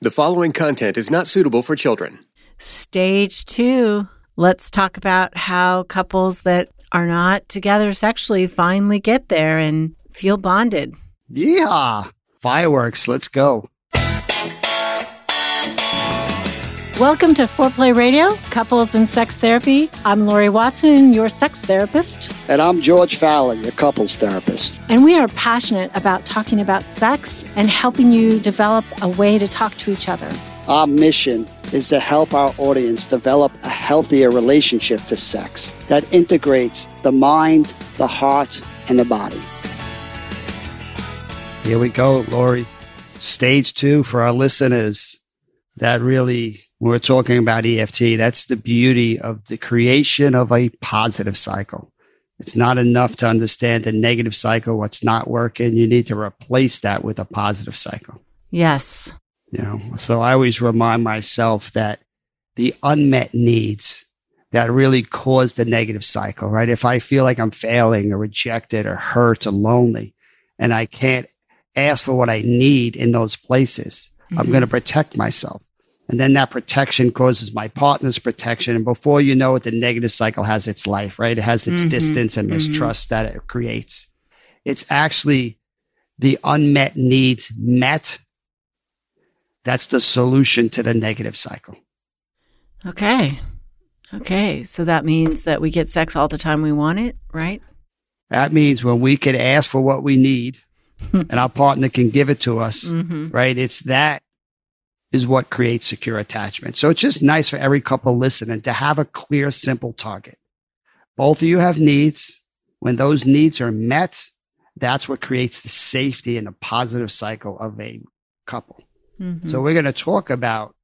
The following content is not suitable for children. Stage two. Let's talk about how couples that are not together sexually finally get there and feel bonded. Yeah. Fireworks. Let's go. Welcome to Foreplay Radio, Couples and Sex Therapy. I'm Laurie Watson, your sex therapist. And I'm George Faller, your couples therapist. And we are passionate about talking about sex and helping you develop a way to talk to each other. Our mission is to help our audience develop a healthier relationship to sex that integrates the mind, the heart, and the body. Here we go, Laurie. Stage two for our listeners that really we're talking about EFT. That's the beauty of the creation of a positive cycle. It's not enough to understand the negative cycle, what's not working. You need to replace that with a positive cycle. Yes. You know, so I always remind myself that the unmet needs that really cause the negative cycle, right? If I feel like I'm failing or rejected or hurt or lonely and I can't ask for what I need in those places, mm-hmm. I'm going to protect myself. And then that protection causes my partner's protection. And before you know it, the negative cycle has its life, right? It has its mm-hmm. distance and mm-hmm. mistrust mm-hmm. that it creates. It's actually the unmet needs met. That's the solution to the negative cycle. Okay. Okay. So that means that we get sex all the time we want it, right? That means when we can ask for what we need and our partner can give it to us, mm-hmm. right? It's that is what creates secure attachment. So it's just nice for every couple listening to have a clear, simple target. Both of you have needs. When those needs are met, that's what creates the safety and the positive cycle of a couple. Mm-hmm. So we're going to talk about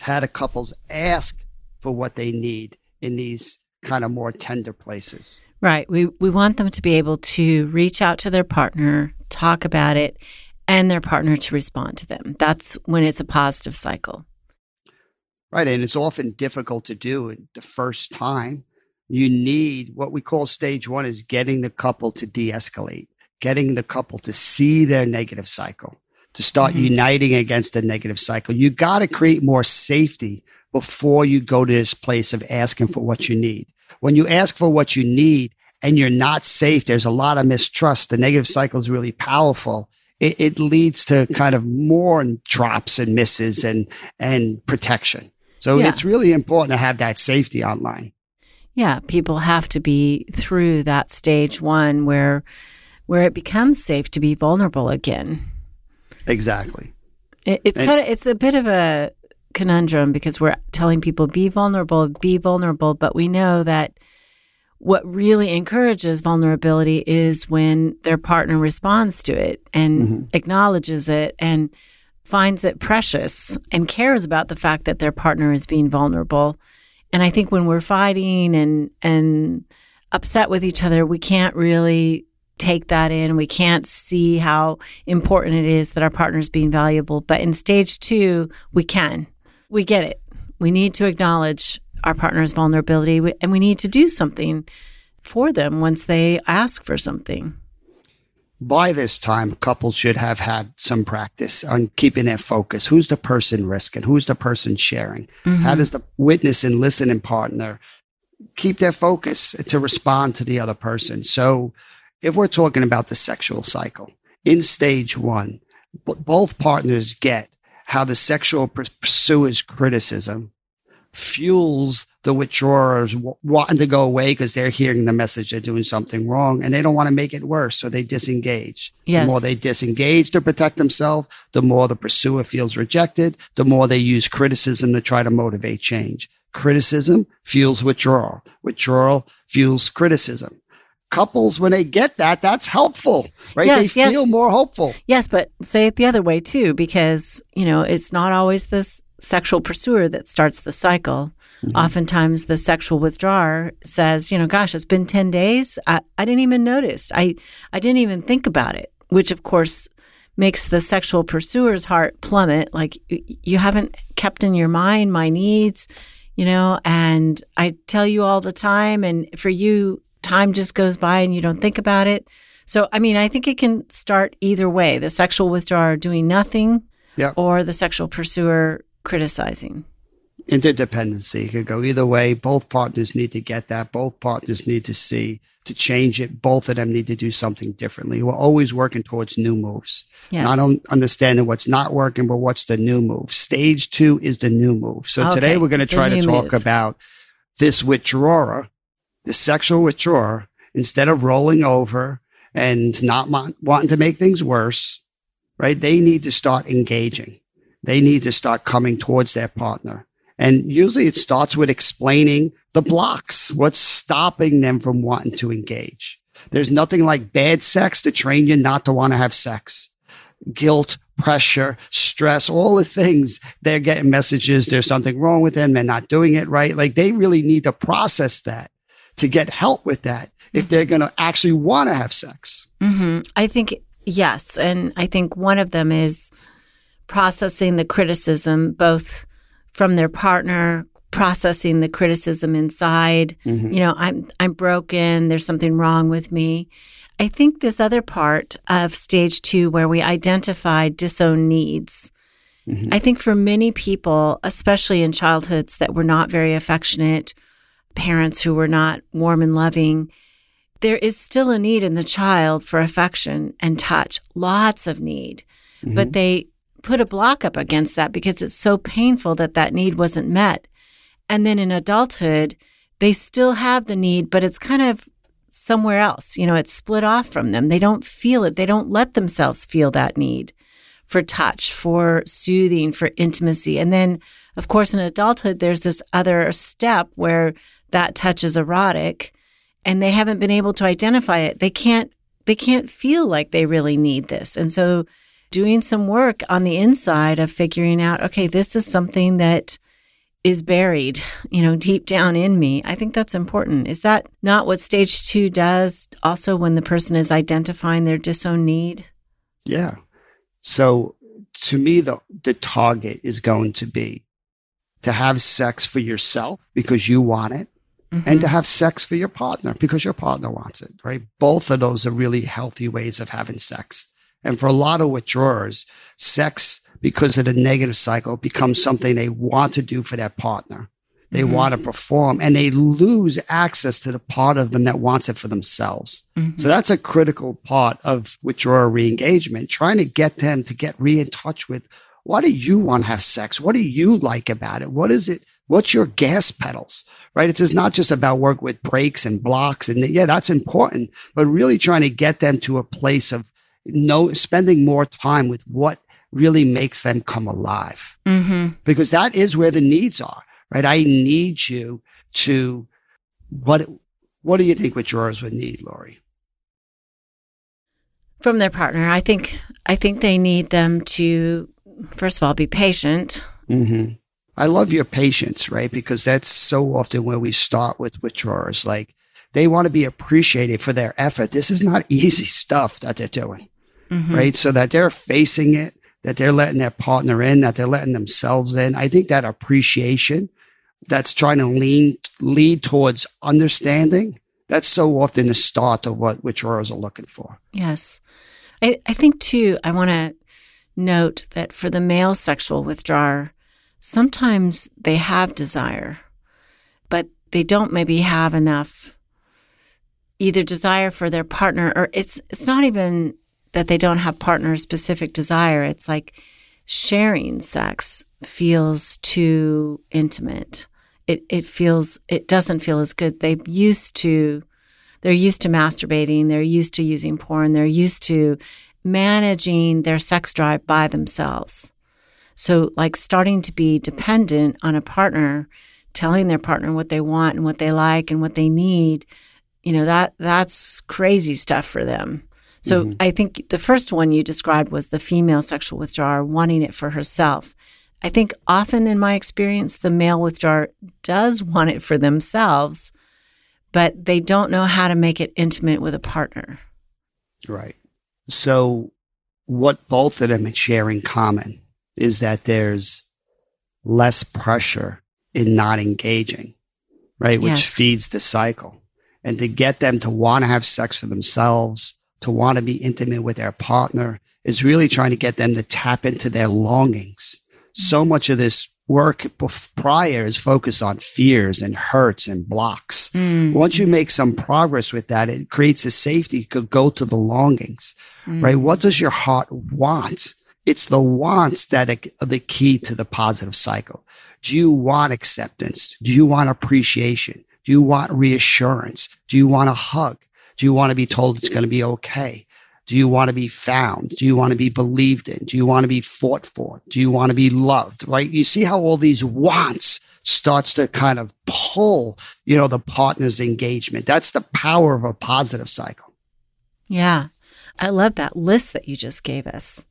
how do couples ask for what they need in these kind of more tender places. Right. We we want them to be able to reach out to their partner, talk about it, and their partner to respond to them. That's when it's a positive cycle. Right. And it's often difficult to do the first time. You need what we call stage one is getting the couple to de escalate, getting the couple to see their negative cycle, to start mm-hmm. uniting against the negative cycle. You got to create more safety before you go to this place of asking for what you need. When you ask for what you need and you're not safe, there's a lot of mistrust. The negative cycle is really powerful it, it leads to kind of more drops and misses and and protection. So yeah. it's really important to have that safety online. Yeah, people have to be through that stage one where where it becomes safe to be vulnerable again. Exactly. It, it's kind of it's a bit of a conundrum because we're telling people be vulnerable, be vulnerable, but we know that what really encourages vulnerability is when their partner responds to it and mm-hmm. acknowledges it and finds it precious and cares about the fact that their partner is being vulnerable. And I think when we're fighting and and upset with each other, we can't really take that in. We can't see how important it is that our partner is being valuable. But in stage two, we can. We get it. We need to acknowledge our partner's vulnerability and we need to do something for them once they ask for something. By this time, couples should have had some practice on keeping their focus. Who's the person risking? Who's the person sharing? Mm-hmm. How does the witness and listening partner keep their focus to respond to the other person? So, if we're talking about the sexual cycle in stage one, both partners get how the sexual pursuer's criticism fuels the withdrawers wanting to go away because they're hearing the message they're doing something wrong and they don't want to make it worse. So they disengage. Yes. The more they disengage to protect themselves, the more the pursuer feels rejected, the more they use criticism to try to motivate change. Criticism fuels withdrawal. Withdrawal fuels criticism. couples, when they get that, that's helpful, right? Yes, they yes. feel more hopeful. Yes, but say it the other way too, because, you know, it's not always this sexual pursuer that starts the cycle. Mm-hmm. Oftentimes the sexual withdrawer says, you know, gosh, it's been 10 days. I, I didn't even notice. I, I didn't even think about it, which of course makes the sexual pursuer's heart plummet. Like you haven't kept in your mind my needs, you know, and I tell you all the time. And for you, time just goes by and you don't think about it. So, I mean, I think it can start either way the sexual withdrawer doing nothing Yeah. or the sexual pursuer criticizing. Interdependency could go either way. Both partners need to get that. Both partners need to see to change it. Both of them need to do something differently. We're always working towards new moves. Yes. Not on, understanding what's not working, but what's the new move. Stage two is the new move. So Okay, today we're going to try to talk move. about this withdrawer, the sexual withdrawer, instead of rolling over and not want, wanting to make things worse, right? They need to start engaging. They need to start coming towards their partner. And usually it starts with explaining the blocks, what's stopping them from wanting to engage. There's nothing like bad sex to train you not to want to have sex. Guilt, pressure, stress, all the things they're getting messages. There's something wrong with them. They're not doing it right. Like they really need to process that to get help with that if they're going to actually want to have sex. hmm I think, yes. And I think one of them is processing the criticism, both from their partner, processing the criticism inside. Mm-hmm. You know, I'm, I'm broken. There's something wrong with me. I think this other part of stage two, where we identify disowned needs, Mhm. I think for many people, especially in childhoods that were not very affectionate, parents who were not warm and loving, there is still a need in the child for affection and touch, lots of need. But they put a block up against that because it's so painful that that need wasn't met. And then in adulthood, they still have the need, but it's kind of somewhere else. You know, it's split off from them. They don't feel it. They don't let themselves feel that need for touch, for soothing, for intimacy. And then, of course, in adulthood, there's this other step where that touch is erotic and they haven't been able to identify it. They can't, they can't feel like they really need this. And so doing some work on the inside of figuring out, okay, this is something that is buried, you know, deep down in me. I think that's important. Is that not what stage two does also when the person is identifying their disowned need? Yeah. So to me, the, the target is going to be to have sex for yourself because you want it mm-hmm. and to have sex for your partner because your partner wants it, right? Both of those are really healthy ways of having sex. And for a lot of withdrawers, sex, because of the negative cycle, becomes something they want to do for their partner. They Mhm. want to perform and they lose access to the part of them that wants it for themselves. Mhm. So that's a critical part of withdrawal re-engagement, trying to get them to get re in touch with what do you want to have sex? What do you like about it? What is it? What's your gas pedals? Right? It's just not just about work with brakes and blocks. And yeah, that's important, but really trying to get them to a place of no spending more time with what really makes them come alive Mhm. because that is where the needs are, right? I need you to what what do you think what withdrawers would need, Laurie? from their partner. I think I think they need them to first of all be patient. hmm I love your patience, right? Because that's so often where we start with withdrawers. Like they want to be appreciated for their effort. This is not easy stuff that they're doing, Mhm. right? So that they're facing it, that they're letting their partner in, that they're letting themselves in. I think that appreciation that's trying to lean, lead towards understanding. That's so often the start of what withdrawers are looking for. Yes. I, I think too, I want to note that for the male sexual withdrawer, sometimes they have desire, but they don't maybe have enough either desire for their partner or it's it's not even that they don't have partner specific desire. It's like sharing sex feels too intimate. It it feels it doesn't feel as good. They used to they're used to masturbating, they're used to using porn, they're used to managing their sex drive by themselves. So, like starting to be dependent on a partner, telling their partner what they want and what they like and what they need, you know, that that's crazy stuff for them. So mm-hmm. I think the first one you described was the female sexual withdrawer wanting it for herself. I think often in my experience, the male withdrawer does want it for themselves, but they don't know how to make it intimate with a partner. Right. So, what both of them share in common is that there's less pressure in not engaging, right? Which yes. feeds the cycle. And to get them to want to have sex for themselves, to want to be intimate with their partner, is really trying to get them to tap into their longings. So much of this work prior is focused on fears and hurts and blocks. Mm. Once you make some progress with that, it creates a safety. You could go to the longings, mm. right? What does your heart want? It's the wants that are the key to the positive cycle. Do you want acceptance? Do you want appreciation? Do you want reassurance? Do you want a hug? Do you want to be told it's going to be okay? Do you want to be found? Do you want to be believed in? Do you want to be fought for? Do you want to be loved? Right? You see how all these wants starts to kind of pull, you know, the partner's engagement. That's the power of a positive cycle. Yeah. I love that list that you just gave us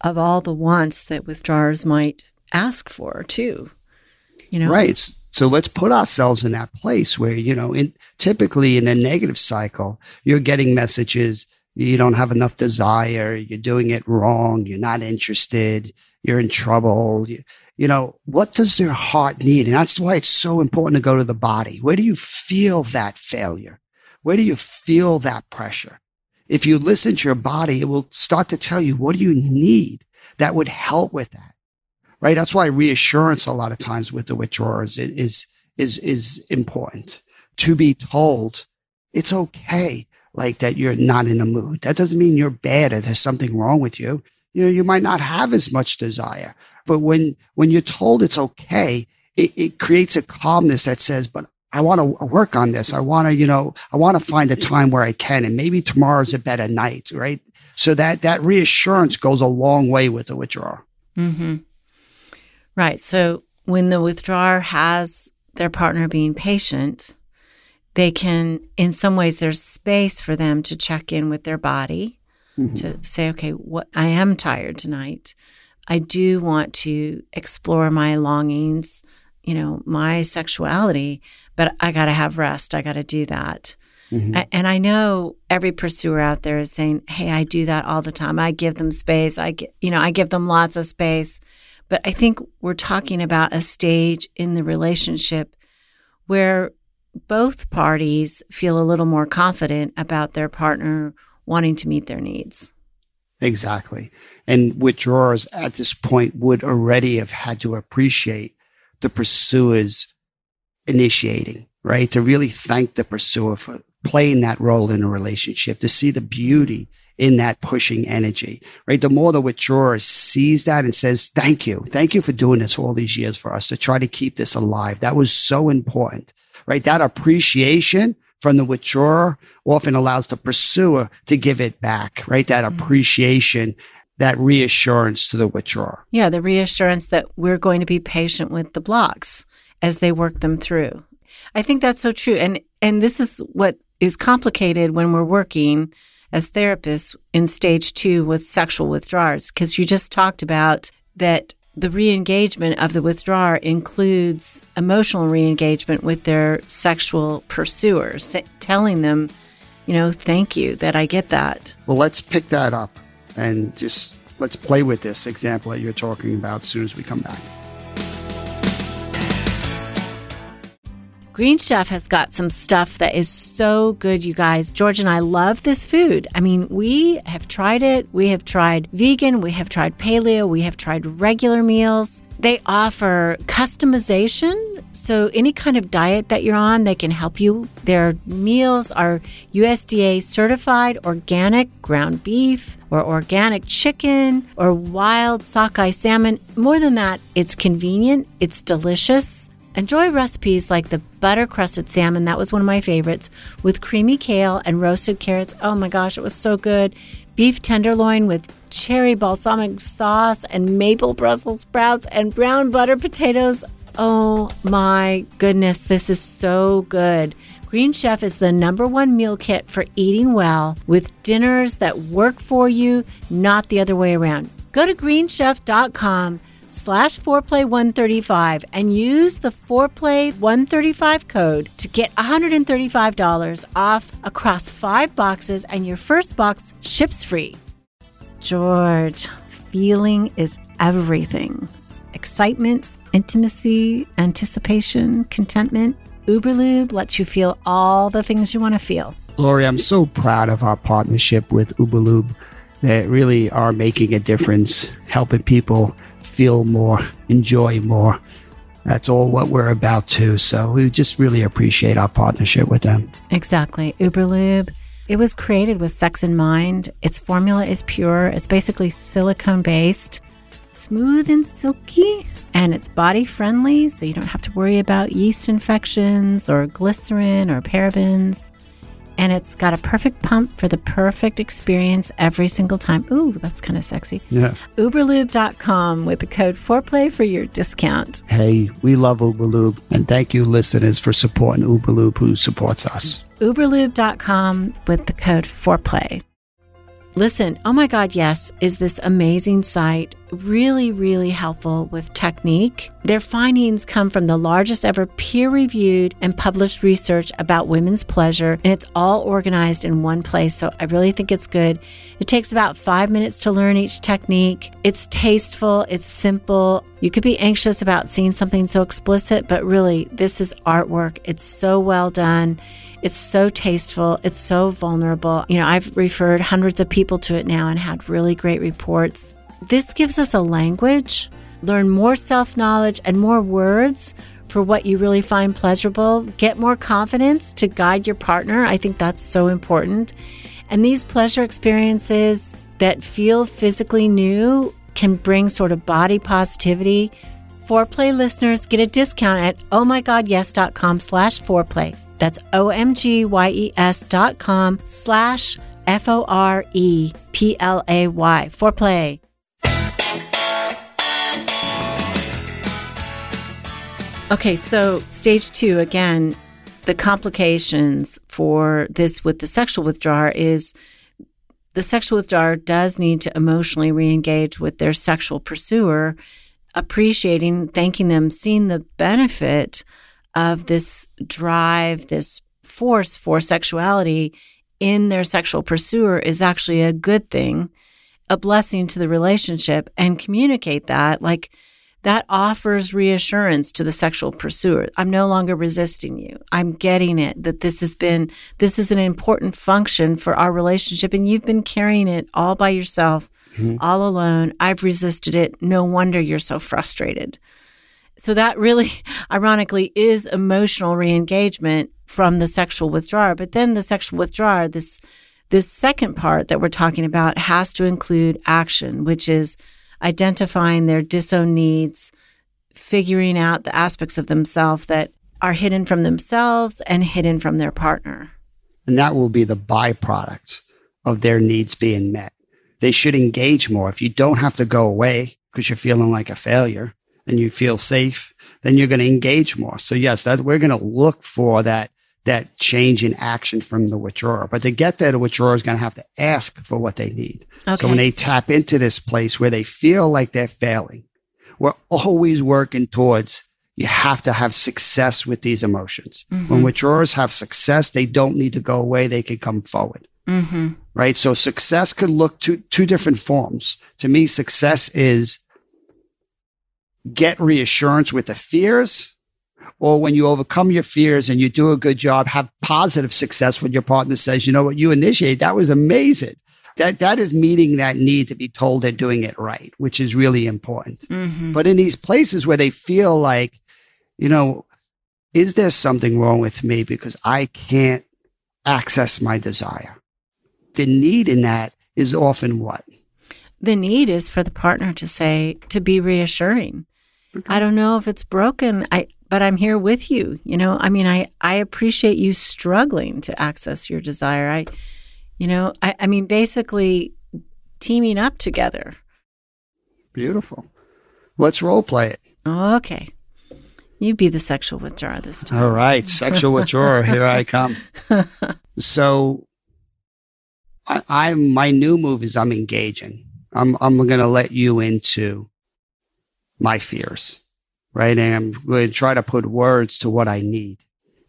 of all the wants that withdrawers might ask for too. You know? Right. So let's put ourselves in that place where, you know, in typically in a negative cycle, you're getting messages, you don't have enough desire, you're doing it wrong, you're not interested, you're in trouble. You, you know, what does your heart need? And that's why it's so important to go to the body. Where do you feel that failure? Where do you feel that pressure? If you listen to your body, it will start to tell you what do you need that would help with that right? That's why reassurance a lot of times with the withdrawers is, is, is important to be told it's okay. Like that you're not in a mood. That doesn't mean you're bad or there's something wrong with you. You know, you might not have as much desire, but when, when you're told it's okay, it, it creates a calmness that says, but I want to work on this. I want to, you know, I want to find a time where I can, and maybe tomorrow's a better night, right? So that that reassurance goes a long way with the withdrawer. Mm-hmm. Right. So when the withdrawer has their partner being patient, they can, in some ways, there's space for them to check in with their body mm-hmm. to say, okay, what I am tired tonight. I do want to explore my longings, you know, my sexuality, but I got to have rest. I got to do that. Mm-hmm. And I know every pursuer out there is saying, "Hey, I do that all the time. I give them space. I get, you know, I give them lots of space." But I think we're talking about a stage in the relationship where both parties feel a little more confident about their partner wanting to meet their needs. Exactly. And withdrawers at this point would already have had to appreciate the pursuers initiating, right? To really thank the pursuer for playing that role in a relationship, to see the beauty in that pushing energy, right? The more the withdrawer sees that and says, thank you. Thank you for doing this all these years for us to try to keep this alive. That was so important, right? That appreciation from the withdrawer often allows the pursuer to give it back, right? That mm-hmm. appreciation, that reassurance to the withdrawer. Yeah, the reassurance that we're going to be patient with the blocks as they work them through. I think that's so true. And and this is what is complicated when we're working as therapists in stage two with sexual withdrawers, because you just talked about that the re-engagement of the withdrawer includes emotional re-engagement with their sexual pursuers, telling them, you know, thank you that I get that. Well, let's pick that up and just let's play with this example that you're talking about as soon as we come back. Green Chef has got some stuff that is so good, you guys. George and I love this food. I mean, we have tried it. We have tried vegan, we have tried paleo, we have tried regular meals. They offer customization. So, any kind of diet that you're on, they can help you. Their meals are USDA certified organic ground beef or organic chicken or wild sockeye salmon. More than that, it's convenient, it's delicious Enjoy recipes like the butter crusted salmon, that was one of my favorites, with creamy kale and roasted carrots. Oh my gosh, it was so good. Beef tenderloin with cherry balsamic sauce and maple Brussels sprouts and brown butter potatoes. Oh my goodness, this is so good. Green Chef is the number one meal kit for eating well with dinners that work for you, not the other way around. Go to greenchef.com slash foreplay135 and use the foreplay135 code to get $135 off across five boxes and your first box ships free. George, feeling is everything. Excitement, intimacy, anticipation, contentment. Uberlube lets you feel all the things you want to feel. Laurie, I'm so proud of our partnership with Uberlube. They really are making a difference, helping people feel more, enjoy more. That's all what we're about too. So we just really appreciate our partnership with them. Exactly. Uberlube. It was created with sex in mind. Its formula is pure. It's basically silicone based, smooth and silky, and it's body friendly, so you don't have to worry about yeast infections or glycerin or parabens. And it's got a perfect pump for the perfect experience every single time. Ooh, that's kind of sexy. Yeah. Uberlube.com with the code FOREPLAY for your discount. Hey, we love Uberlube, and thank you, listeners, for supporting Uberlube, who supports us. Uberlube.com with the code FOREPLAY. Listen, oh my God, yes, is this amazing site really, really helpful with technique. Their findings come from the largest ever peer reviewed and published research about women's pleasure, and it's all organized in one place. So I really think it's good. It takes about five minutes to learn each technique. It's tasteful, it's simple. You could be anxious about seeing something so explicit, but really, this is artwork. It's so well done. It's so tasteful. It's so vulnerable. You know, I've referred hundreds of people to it now and had really great reports. This gives us a language, learn more self knowledge and more words for what you really find pleasurable, get more confidence to guide your partner. I think that's so important. And these pleasure experiences that feel physically new can bring sort of body positivity. Foreplay listeners get a discount at ohmygodyes.com slash foreplay. That's O-M-G-Y-E-S dot com slash F-O-R-E-P-L-A-Y. Foreplay. Okay, so stage two, again, the complications for this with the sexual withdrawer is the sexual withdrawer does need to emotionally re-engage with their sexual pursuer, appreciating, thanking them, seeing the benefit of this drive, this force for sexuality in their sexual pursuer is actually a good thing, a blessing to the relationship, and communicate that. Like that offers reassurance to the sexual pursuer. I'm no longer resisting you. I'm getting it that this has been, this is an important function for our relationship, and you've been carrying it all by yourself, mm-hmm. all alone. I've resisted it. No wonder you're so frustrated. So that really, ironically, is emotional reengagement from the sexual withdrawal. But then the sexual withdrawal, this, this second part that we're talking about has to include action, which is identifying their disowned needs, figuring out the aspects of themselves that are hidden from themselves and hidden from their partner. And that will be the byproduct of their needs being met. They should engage more. If you don't have to go away because you're feeling like a failure, and you feel safe, then you're going to engage more. So yes, that we're going to look for that that change in action from the withdrawer. But to get there, the withdrawer is going to have to ask for what they need. Okay. So when they tap into this place where they feel like they're failing, we're always working towards you have to have success with these emotions. Mm-hmm. When withdrawers have success, they don't need to go away. They can come forward. Mm-hmm. Right. So success could look to two different forms. To me, success is get reassurance with the fears or when you overcome your fears and you do a good job, have positive success when your partner says, you know what, you initiate, that was amazing. That, that is meeting that need to be told they're doing it right, which is really important. Mm-hmm. But in these places where they feel like, you know, is there something wrong with me because I can't access my desire? The need in that is often what? The need is for the partner to say, to be reassuring. I don't know if it's broken. I but I'm here with you. You know, I mean, I I appreciate you struggling to access your desire. I, you know, I, I mean, basically teaming up together. Beautiful. Let's role play it. Okay. You be the sexual withdrawer this time. All right, sexual withdrawer. Here I come. So, I, I my new move is I'm engaging. I'm I'm going to let you into my fears, right? And I'm going to try to put words to what I need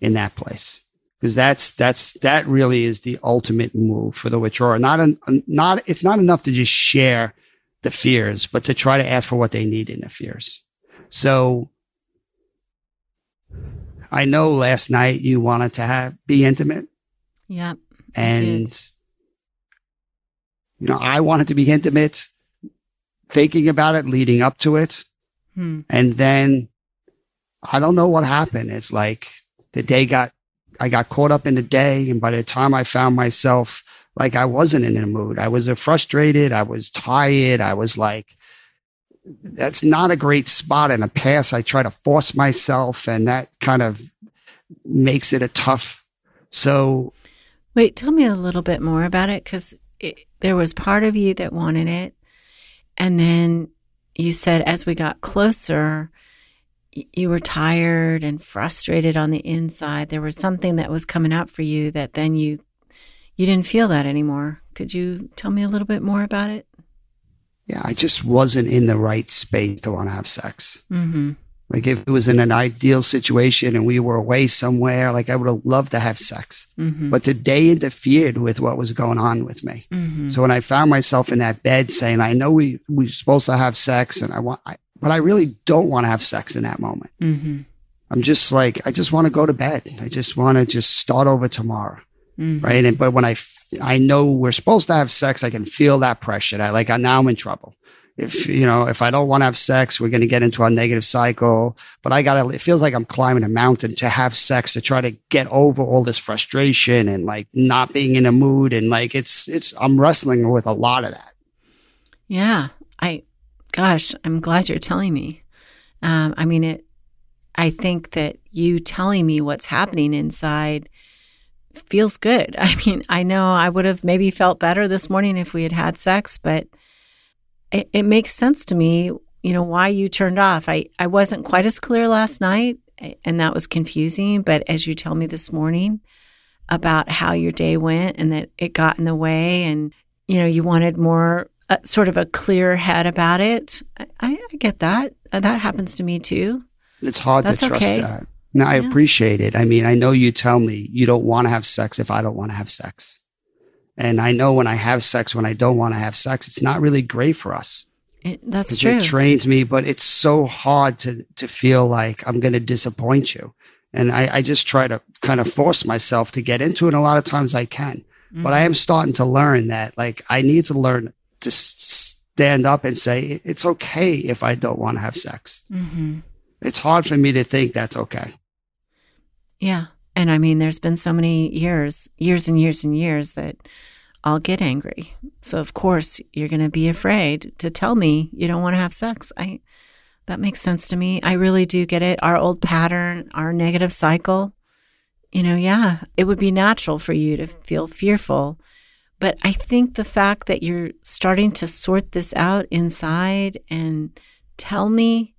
in that place because that's that's that really is the ultimate move for the withdrawer. Not an, not it's not enough to just share the fears, but to try to ask for what they need in the fears. So I know last night you wanted to have be intimate. Yep. And you know, I wanted to be intimate, thinking about it, leading up to it. Hmm. And then I don't know what happened. It's like the day got I got caught up in the day, and by the time I found myself like I wasn't in a mood, I was frustrated, I was tired, I was like, that's not a great spot in a pass. I try to force myself, and that kind of makes it a tough. So, wait, tell me a little bit more about it because there was part of you that wanted it, and then you said as we got closer, you were tired and frustrated on the inside. There was something that was coming up for you that then you you didn't feel that anymore. Could you tell me a little bit more about it? Yeah, I just wasn't in the right space to want to have sex. Mm-hmm. Like if it was in an ideal situation and we were away somewhere, like I would have loved to have sex. Mm-hmm. But the day interfered with what was going on with me. Mm-hmm. So when I found myself in that bed saying, I know we we're supposed to have sex and I want I, but I really don't want to have sex in that moment. Mm-hmm. I'm just like, I just want to go to bed. I just want to just start over tomorrow. Mhm. Right. And, but when I, f- I know we're supposed to have sex, I can feel that pressure. I like, I now I'm in trouble. If, you know, if I don't want to have sex, we're going to get into a negative cycle. But I got to, it feels like I'm climbing a mountain to have sex to try to get over all this frustration and like not being in a mood. And like, it's, it's, I'm wrestling with a lot of that. Yeah, I, gosh, I'm glad you're telling me. Um, I mean, it. I think that you telling me what's happening inside feels good. I mean, I know I would have maybe felt better this morning if we had had sex, but it, it makes sense to me. You know why you turned off. I I wasn't quite as clear last night, and that was confusing. But as you tell me this morning about how your day went and that it got in the way, and you know you wanted more uh, sort of a clear head about it. I, I get that. Uh, that happens to me too. It's hard That's to trust okay. that. No, I Yeah. appreciate it. I mean, I know you tell me you don't want to have sex if I don't want to have sex. And I know when I have sex, when I don't want to have sex, it's not really great for us. It, that's true. It trains me, but it's so hard to, to feel like I'm going to disappoint you. And I, I just try to kind of force myself to get into it. A lot of times I can, but I am starting to learn that like I need to learn to stand up and say, it's okay if I don't want to have sex. hmm It's hard for me to think that's okay. Yeah. And I mean, there's been so many years, years and years and years that I'll get angry. So of course you're going to be afraid to tell me you don't want to have sex. I, that makes sense to me. I really do get it. Our old pattern, our negative cycle, you know, yeah, it would be natural for you to feel fearful. But I think the fact that you're starting to sort this out inside and tell me,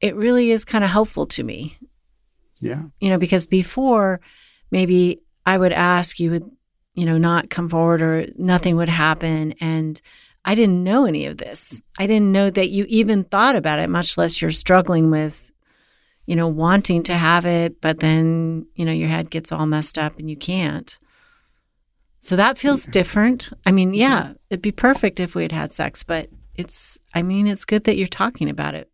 it really is kind of helpful to me Yeah. you know, because before maybe I would ask, you would, you know, not come forward or nothing would happen. And I didn't know any of this. I didn't know that you even thought about it, much less you're struggling with, you know, wanting to have it, but then, you know, your head gets all messed up and you can't. So that feels different. I mean, yeah, it'd be perfect if we had had sex, but it's, I mean, it's good that you're talking about it.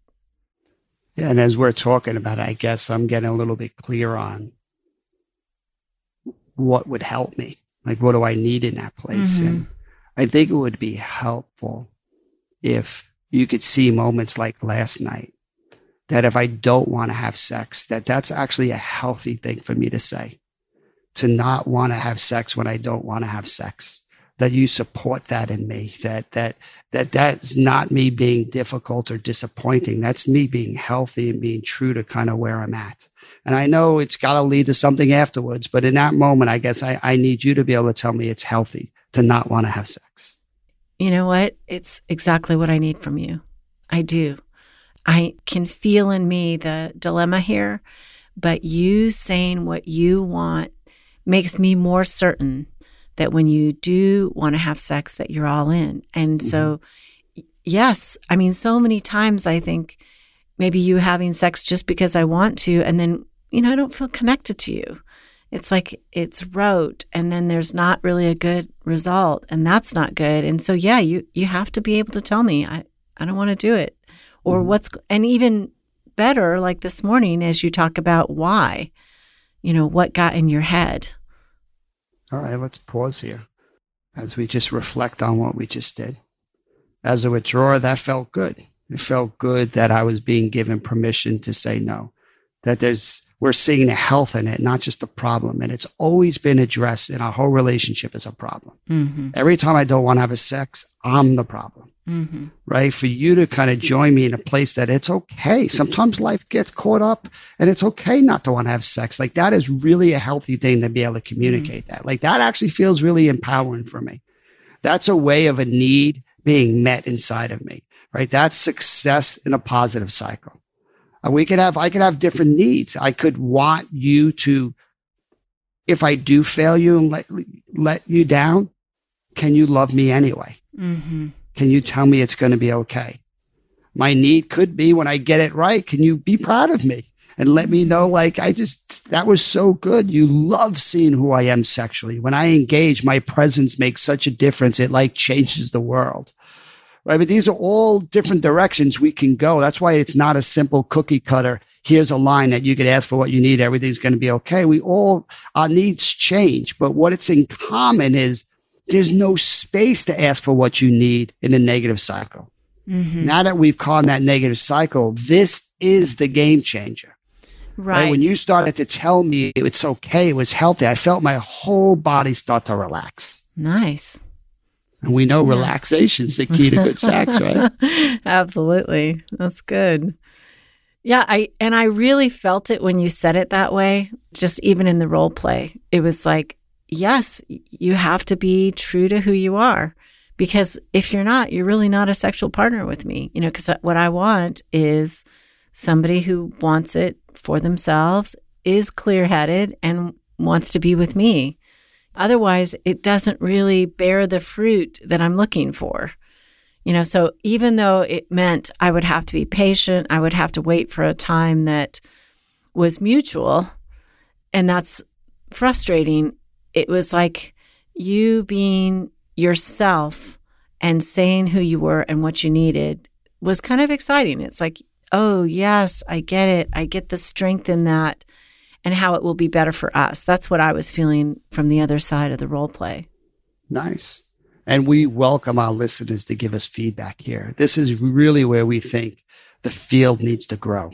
And as we're talking about it, I guess I'm getting a little bit clear on what would help me. Like, what do I need in that place? Mhm. And I think it would be helpful if you could see moments like last night that if I don't want to have sex, that that's actually a healthy thing for me to say. To not want to have sex when I don't want to have sex. That you support that in me. That that that that's not me being difficult or disappointing. That's me being healthy and being true to kind of where I'm at. And I know it's got to lead to something afterwards, but in that moment, I guess I, I need you to be able to tell me it's healthy to not want to have sex. You know what? It's exactly what I need from you. I do. I can feel in me the dilemma here, but you saying what you want makes me more certain that when you do want to have sex that you're all in. And mm-hmm. so yes, I mean so many times I think maybe you having sex just because I want to and then you know I don't feel connected to you. It's like it's rote and then there's not really a good result and that's not good. And so yeah, you you have to be able to tell me I I don't want to do it or mm-hmm. what's and even better like this morning as you talk about why you know what got in your head all right let's pause here as we just reflect on what we just did. As a withdrawer that felt good. It felt good that i was being given permission to say no that there's we're seeing the health in it not just the problem and it's always been addressed in our whole relationship as a problem. Mm-hmm. every time i don't want to have a sex i'm the problem Mm-hmm. Right. For you to kind of join me in a place that it's okay. Sometimes life gets caught up and it's okay not to want to have sex. Like that is really a healthy thing to be able to communicate mm-hmm. that. Like that actually feels really empowering for me. That's a way of a need being met inside of me. Right. That's success in a positive cycle. And we could have, I could have different needs. I could want you to, if I do fail you and let, let you down, can you love me anyway? Mm-hmm. Can you tell me it's going to be okay? My need could be when I get it right. Can you be proud of me and let me know? Like, I just, that was so good. You love seeing who I am sexually. When I engage, my presence makes such a difference. It like changes the world. Right. But these are all different directions we can go. That's why it's not a simple cookie cutter. Here's a line that you could ask for what you need. Everything's going to be okay. We all, our needs change, but what it's in common is there's no space to ask for what you need in a negative cycle. Mm-hmm. Now that we've caught that negative cycle, this is the game changer. Right. right. When you started to tell me it's okay, it was healthy, I felt my whole body start to relax. Nice. And we know yeah. relaxation is the key to good sex, right? Absolutely. That's good. Yeah, I and I really felt it when you said it that way, just even in the role play. It was like yes, you have to be true to who you are. Because if you're not, you're really not a sexual partner with me, you know, because what I want is somebody who wants it for themselves, is clear headed, and wants to be with me. Otherwise, it doesn't really bear the fruit that I'm looking for. You know, so even though it meant I would have to be patient, I would have to wait for a time that was mutual, and that's frustrating it was like you being yourself and saying who you were and what you needed was kind of exciting. It's like, oh, yes, I get it. I get the strength in that and how it will be better for us. That's what I was feeling from the other side of the role play. Nice. And we welcome our listeners to give us feedback here. This is really where we think the field needs to grow.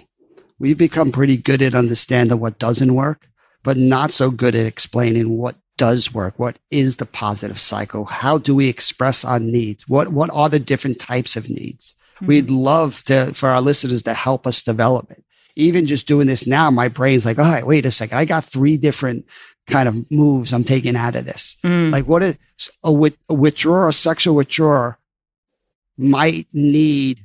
We've become pretty good at understanding what doesn't work, but not so good at explaining what does work? What is the positive cycle? How do we express our needs? What what are the different types of needs? Mm-hmm. We'd love to for our listeners to help us develop it. Even just doing this now, my brain's like, all right, wait a second. I got three different kind of moves I'm taking out of this. Mm. Like what is a, with, a withdrawer, a sexual withdrawer might need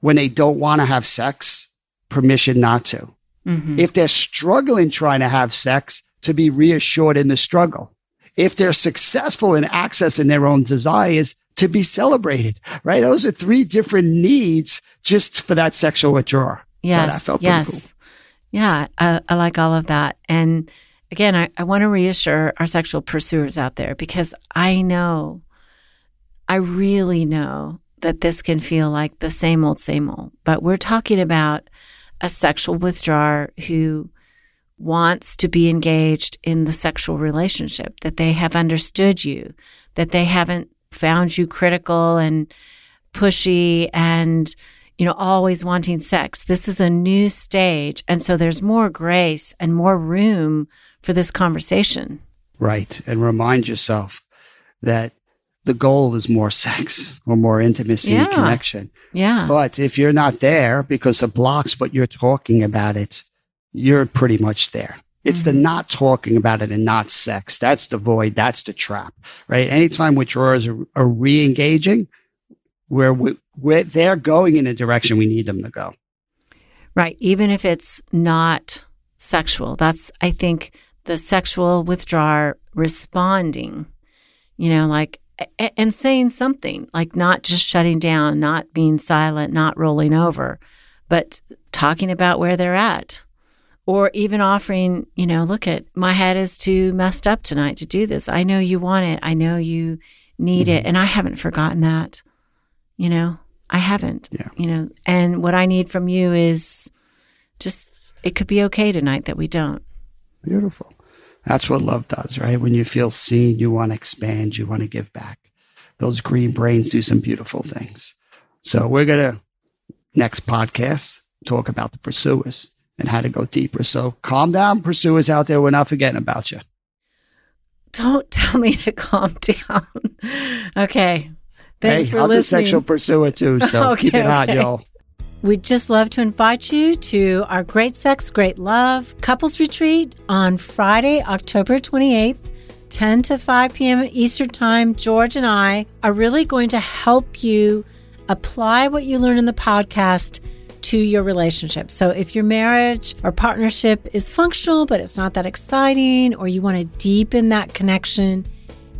when they don't want to have sex, permission not to. Mm-hmm. If they're struggling trying to have sex, to be reassured in the struggle. If they're successful in accessing their own desires, to be celebrated, right? Those are three different needs just for that sexual withdrawal. Yes. So yes. Cool. Yeah. I, I, like all of that. And again, I, I want to reassure our sexual pursuers out there because I know, I really know that this can feel like the same old, same old. But we're talking about a sexual withdrawer who wants to be engaged in the sexual relationship, that they have understood you, that they haven't found you critical and pushy and, you know, always wanting sex. This is a new stage. And so there's more grace and more room for this conversation. Right. And remind yourself that the goal is more sex or more intimacy yeah. and connection. Yeah. But if you're not there because of blocks, but you're talking about it, you're pretty much there. It's mm-hmm. the not talking about it and not sex. That's the void. That's the trap, right? Anytime withdrawers are, are re-engaging, we're, where they're going in a direction we need them to go. Right. Even if it's not sexual, that's, I think, the sexual withdrawer responding, you know, like, and saying something, like not just shutting down, not being silent, not rolling over, but talking about where they're at. Or even offering, you know, look at my head is too messed up tonight to do this. I know you want it. I know you need mm-hmm. it. And I haven't forgotten that, you know, I haven't, yeah. you know, and what I need from you is just, it could be okay tonight that we don't. Beautiful. That's what love does, right? When you feel seen, you want to expand, you want to give back. Those green brains do some beautiful things. So we're going to, next podcast, talk about the pursuers and how to go deeper. So calm down, pursuers out there. We're not forgetting about you. Don't tell me to calm down. okay. Thanks hey, for I'm listening. the sexual pursuer too, so okay, keep it okay. hot, y'all. We'd just love to invite you to our Great Sex, Great Love couples retreat on Friday, October 28th, 10 to 5 p.m. Eastern Time. George and I are really going to help you apply what you learn in the podcast to your relationship. So if your marriage or partnership is functional, but it's not that exciting, or you want to deepen that connection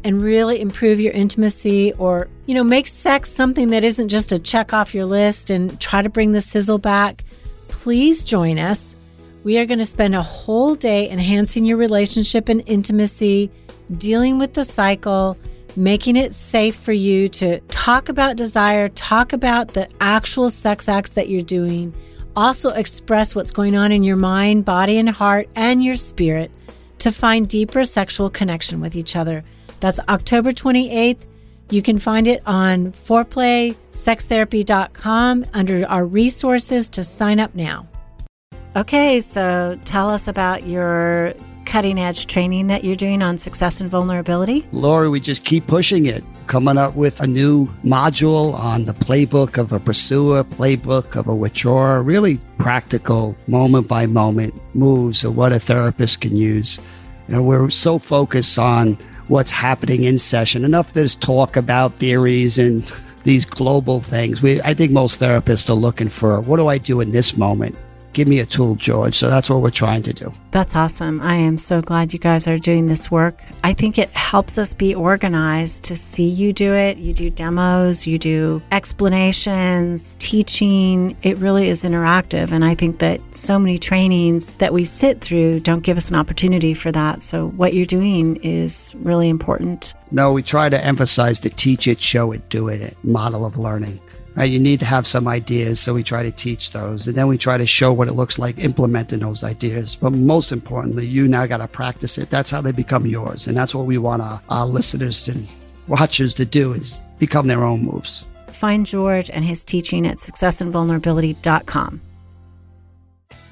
and really improve your intimacy or, you know, make sex something that isn't just a check off your list and try to bring the sizzle back, please join us. We are going to spend a whole day enhancing your relationship and intimacy, dealing with the cycle making it safe for you to talk about desire, talk about the actual sex acts that you're doing, also express what's going on in your mind, body, and heart, and your spirit to find deeper sexual connection with each other. That's October 28th. You can find it on foreplaysextherapy.com under our resources to sign up now. Okay, so tell us about your cutting edge training that you're doing on success and vulnerability? Laurie, we just keep pushing it, coming up with a new module on the playbook of a pursuer, playbook of a withdrawer, really practical moment by moment moves of what a therapist can use. You know, we're so focused on what's happening in session. Enough there's talk about theories and these global things. We, I think most therapists are looking for what do I do in this moment? Give me a tool, George. So that's what we're trying to do. That's awesome. I am so glad you guys are doing this work. I think it helps us be organized to see you do it. You do demos, you do explanations, teaching. It really is interactive. And I think that so many trainings that we sit through don't give us an opportunity for that. So what you're doing is really important. No, we try to emphasize the teach it, show it, do it model of learning. Right? You need to have some ideas, so we try to teach those, and then we try to show what it looks like implementing those ideas. But most importantly, you now got to practice it. That's how they become yours, and that's what we want our, our listeners and watchers to do is become their own moves. Find George and his teaching at successandvulnerability.com.